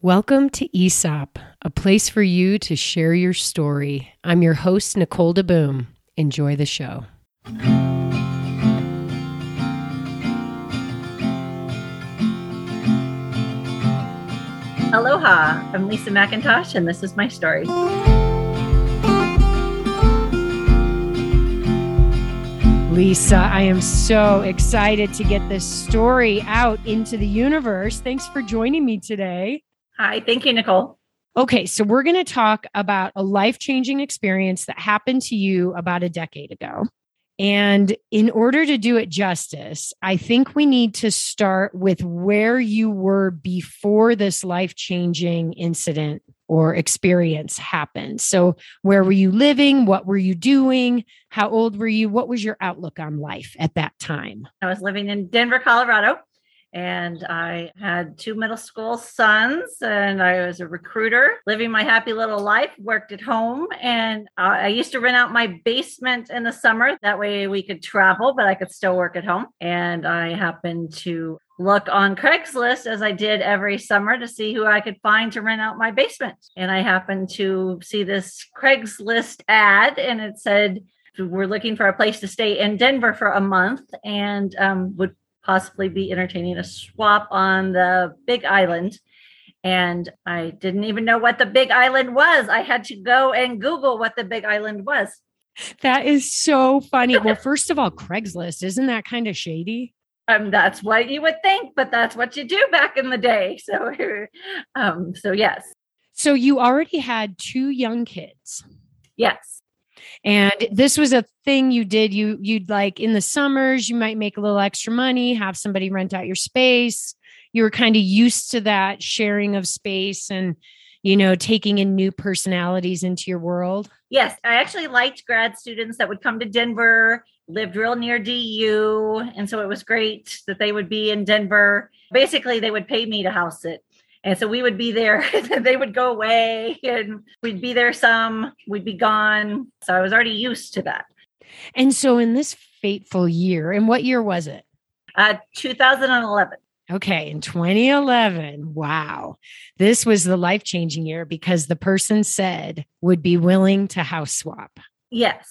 Welcome to ESOP, a place for you to share your story. I'm your host, Nicole DeBoom. Enjoy the show. Aloha, I'm Leasa McIntosh, and this is my story. Leasa, I am so excited to get this story out into the universe. Thanks for joining me today. Hi, thank you, Nicole. Okay, so we're going to talk about a life changing experience that happened to you about a decade ago. And in order to do it justice, I think we need to start with where you were before this life changing incident or experience happened. So, where were you living? What were you doing? How old were you? What was your outlook on life at that time? I was living in Denver, Colorado and I had two middle school sons, and I was a recruiter, living my happy little life, worked at home. And I used to rent out my basement in the summer. That way we could travel, but I could still work at home. And I happened to look on Craigslist as I did every summer to see who I could find to rent out my basement. And I happened to see this Craigslist ad, and it said, we're looking for a place to stay in Denver for a month and um, would possibly be entertaining a swap on the Big Island. And I didn't even know what the Big Island was. I had to go and Google what the Big Island was. That is so funny. well, first of all, Craigslist, isn't that kind of shady? Um, that's what you would think, but that's what you do back in the day. So, um, so yes. So you already had two young kids. Yes and this was a thing you did you you'd like in the summers you might make a little extra money have somebody rent out your space. You were kind of used to that sharing of space and you know taking in new personalities into your world. Yes i actually liked grad students that would come to denver lived real near du and so it was great that they would be in denver. Basically they would pay me to house it and so we would be there, they would go away, and we'd be there some, we'd be gone. So I was already used to that. And so in this fateful year, and what year was it? Uh, 2011. Okay, in 2011. Wow. This was the life changing year because the person said would be willing to house swap. Yes.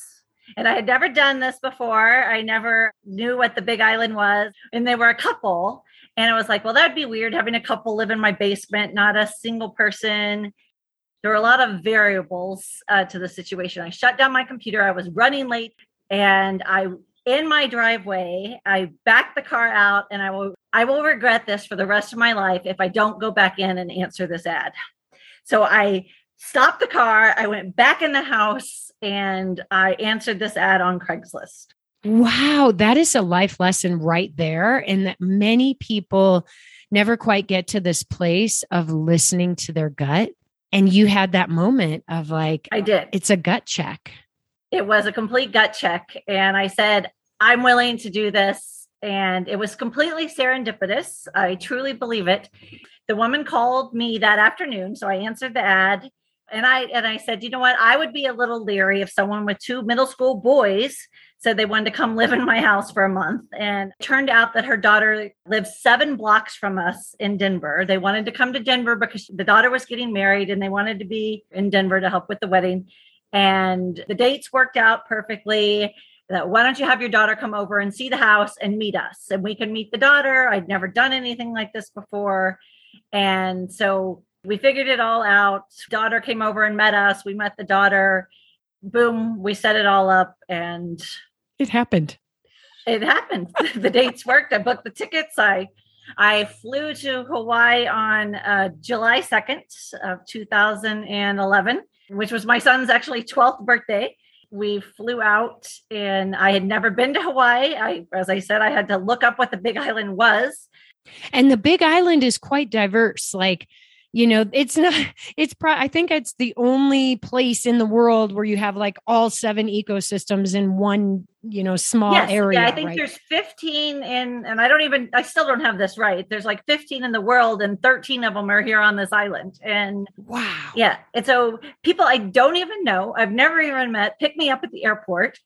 And I had never done this before. I never knew what the Big Island was. And they were a couple. And I was like, well, that'd be weird having a couple live in my basement, not a single person. There were a lot of variables uh, to the situation. I shut down my computer. I was running late and I in my driveway, I backed the car out and I will I will regret this for the rest of my life if I don't go back in and answer this ad. So I stopped the car, I went back in the house and I answered this ad on Craigslist. Wow, that is a life lesson right there. And that many people never quite get to this place of listening to their gut. And you had that moment of like, I did. It's a gut check. It was a complete gut check. And I said, I'm willing to do this. And it was completely serendipitous. I truly believe it. The woman called me that afternoon. So I answered the ad and I and I said, you know what? I would be a little leery if someone with two middle school boys said they wanted to come live in my house for a month. And turned out that her daughter lives seven blocks from us in Denver. They wanted to come to Denver because the daughter was getting married and they wanted to be in Denver to help with the wedding. And the dates worked out perfectly. That why don't you have your daughter come over and see the house and meet us? And we can meet the daughter. I'd never done anything like this before. And so we figured it all out. Daughter came over and met us. We met the daughter. Boom, we set it all up and it happened. It happened. the dates worked. I booked the tickets. I I flew to Hawaii on uh, July 2nd of 2011, which was my son's actually 12th birthday. We flew out and I had never been to Hawaii. I as I said I had to look up what the Big Island was. And the Big Island is quite diverse. Like you know it's not it's pro- i think it's the only place in the world where you have like all seven ecosystems in one you know small yes, area yeah i think right? there's 15 in and i don't even i still don't have this right there's like 15 in the world and 13 of them are here on this island and wow yeah and so people i don't even know i've never even met pick me up at the airport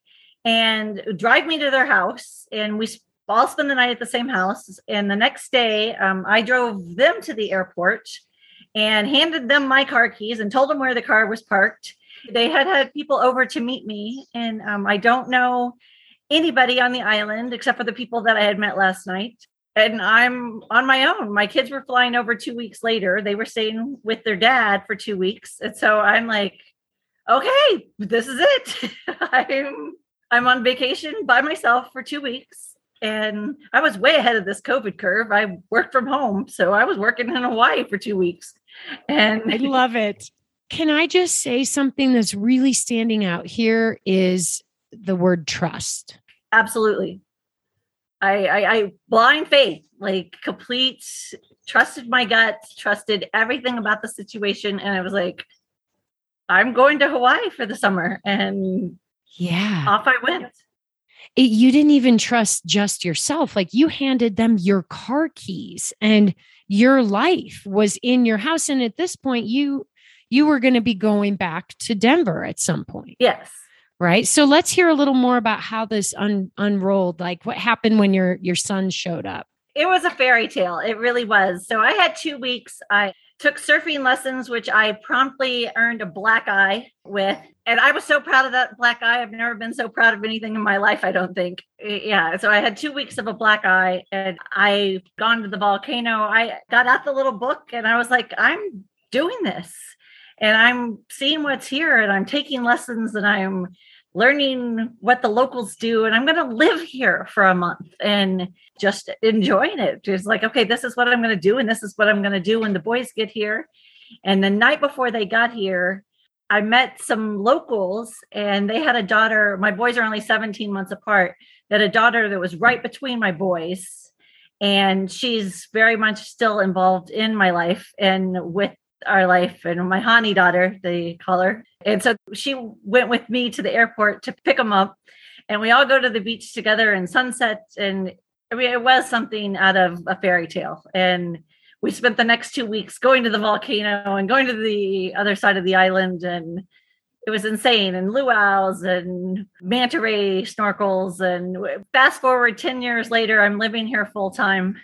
and drive me to their house and we all spend the night at the same house and the next day um, i drove them to the airport and handed them my car keys and told them where the car was parked. They had had people over to meet me, and um, I don't know anybody on the island except for the people that I had met last night. And I'm on my own. My kids were flying over two weeks later. They were staying with their dad for two weeks. And so I'm like, okay, this is it. I'm I'm on vacation by myself for two weeks. And I was way ahead of this COVID curve. I worked from home. So I was working in Hawaii for two weeks. And I love it. Can I just say something that's really standing out here is the word trust. Absolutely. I, I, I blind faith, like complete trusted my gut, trusted everything about the situation. And I was like, I'm going to Hawaii for the summer. And yeah, off I went. It, you didn't even trust just yourself. Like you handed them your car keys and your life was in your house. And at this point, you you were going to be going back to Denver at some point. Yes. Right. So let's hear a little more about how this un- unrolled. Like what happened when your your son showed up. It was a fairy tale. It really was. So I had two weeks. I took surfing lessons, which I promptly earned a black eye with. And I was so proud of that black eye. I've never been so proud of anything in my life, I don't think. Yeah. So I had two weeks of a black eye and I gone to the volcano. I got out the little book and I was like, I'm doing this and I'm seeing what's here and I'm taking lessons and I'm learning what the locals do and i'm going to live here for a month and just enjoying it just like okay this is what i'm going to do and this is what i'm going to do when the boys get here and the night before they got here i met some locals and they had a daughter my boys are only 17 months apart that a daughter that was right between my boys. And she's very much still involved in my life and with our life and my honey daughter they call her. And so she went with me to the airport to pick them up and we all go to the beach together and sunset and i mean it was something out of a fairy tale. And we spent the next two weeks going to the volcano and going to the other side of the island and it was insane and luau's and manta ray snorkels and fast forward 10 years later i'm living here full time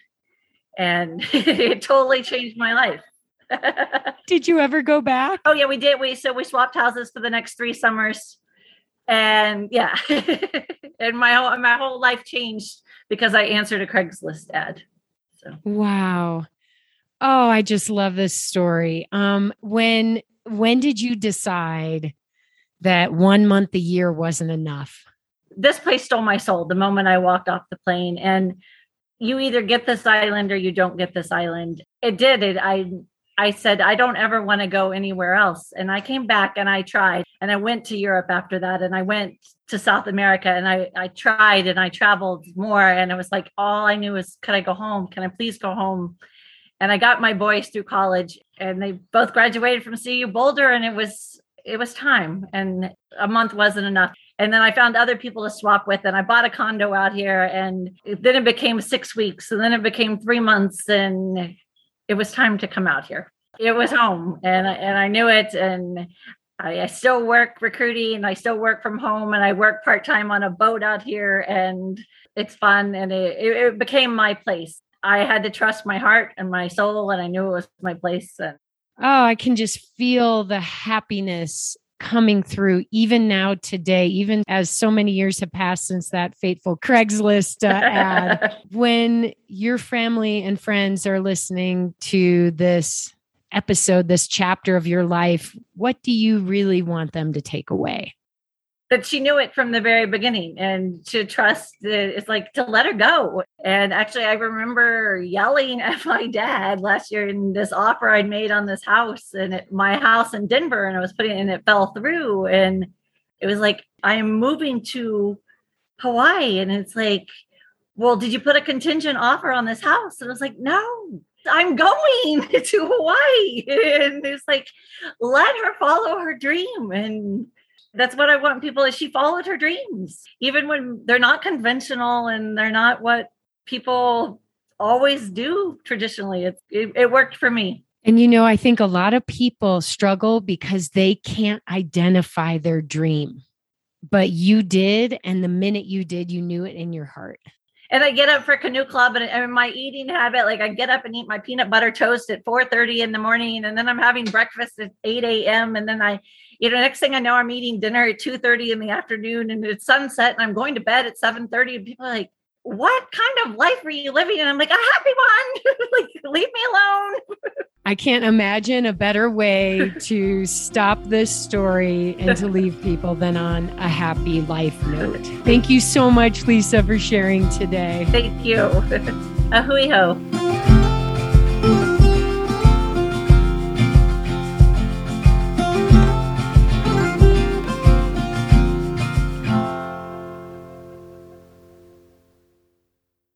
and it totally changed my life did you ever go back? Oh yeah, we did. We so we swapped houses for the next three summers, and yeah, and my whole my whole life changed because I answered a Craigslist ad. So wow, oh, I just love this story. Um, when when did you decide that one month a year wasn't enough? This place stole my soul the moment I walked off the plane, and you either get this island or you don't get this island. It did. It. I I said, I don't ever want to go anywhere else. And I came back and I tried. And I went to Europe after that. And I went to South America and I, I tried and I traveled more. And it was like, all I knew was, could I go home? Can I please go home? And I got my boys through college and they both graduated from CU Boulder. And it was, it was time. And a month wasn't enough. And then I found other people to swap with. And I bought a condo out here. And then it became six weeks. And then it became three months. And it was time to come out here. It was home, and I, and I knew it. And I, I still work recruiting. I still work from home, and I work part time on a boat out here, and it's fun. And it, it became my place. I had to trust my heart and my soul, and I knew it was my place. And oh, I can just feel the happiness coming through even now today even as so many years have passed since that fateful craigslist uh, ad when your family and friends are listening to this episode this chapter of your life what do you really want them to take away that she knew it from the very beginning and to trust it's like to let her go. And actually i remember yelling at my dad last year in this offer i'd made on this house and it, my house in denver and i was putting and it fell through. And it was like i'm moving to hawaii and it's like well did you put a contingent offer on this house? And i was like no i'm going to hawaii. And it's like let her follow her dream. And that's what I want people is she followed her dreams, even when they're not conventional and they're not what people always do traditionally. It, it, it worked for me. And you know, I think a lot of people struggle because they can't identify their dream. But you did. And the minute you did, you knew it in your heart. And I get up for canoe club and, and my eating habit, like I get up and eat my peanut butter toast at 4 30 in the morning, and then I'm having breakfast at 8 a.m. And then I, you know, next thing I know, I'm eating dinner at 2 30 in the afternoon and it's sunset and I'm going to bed at 7 30. And people are like, what kind of life are you living? And I'm like, a happy one. like, leave me alone. I can't imagine a better way to stop this story and to leave people than on a happy life note. Thank you so much, Leasa, for sharing today. Thank you. A hui hou.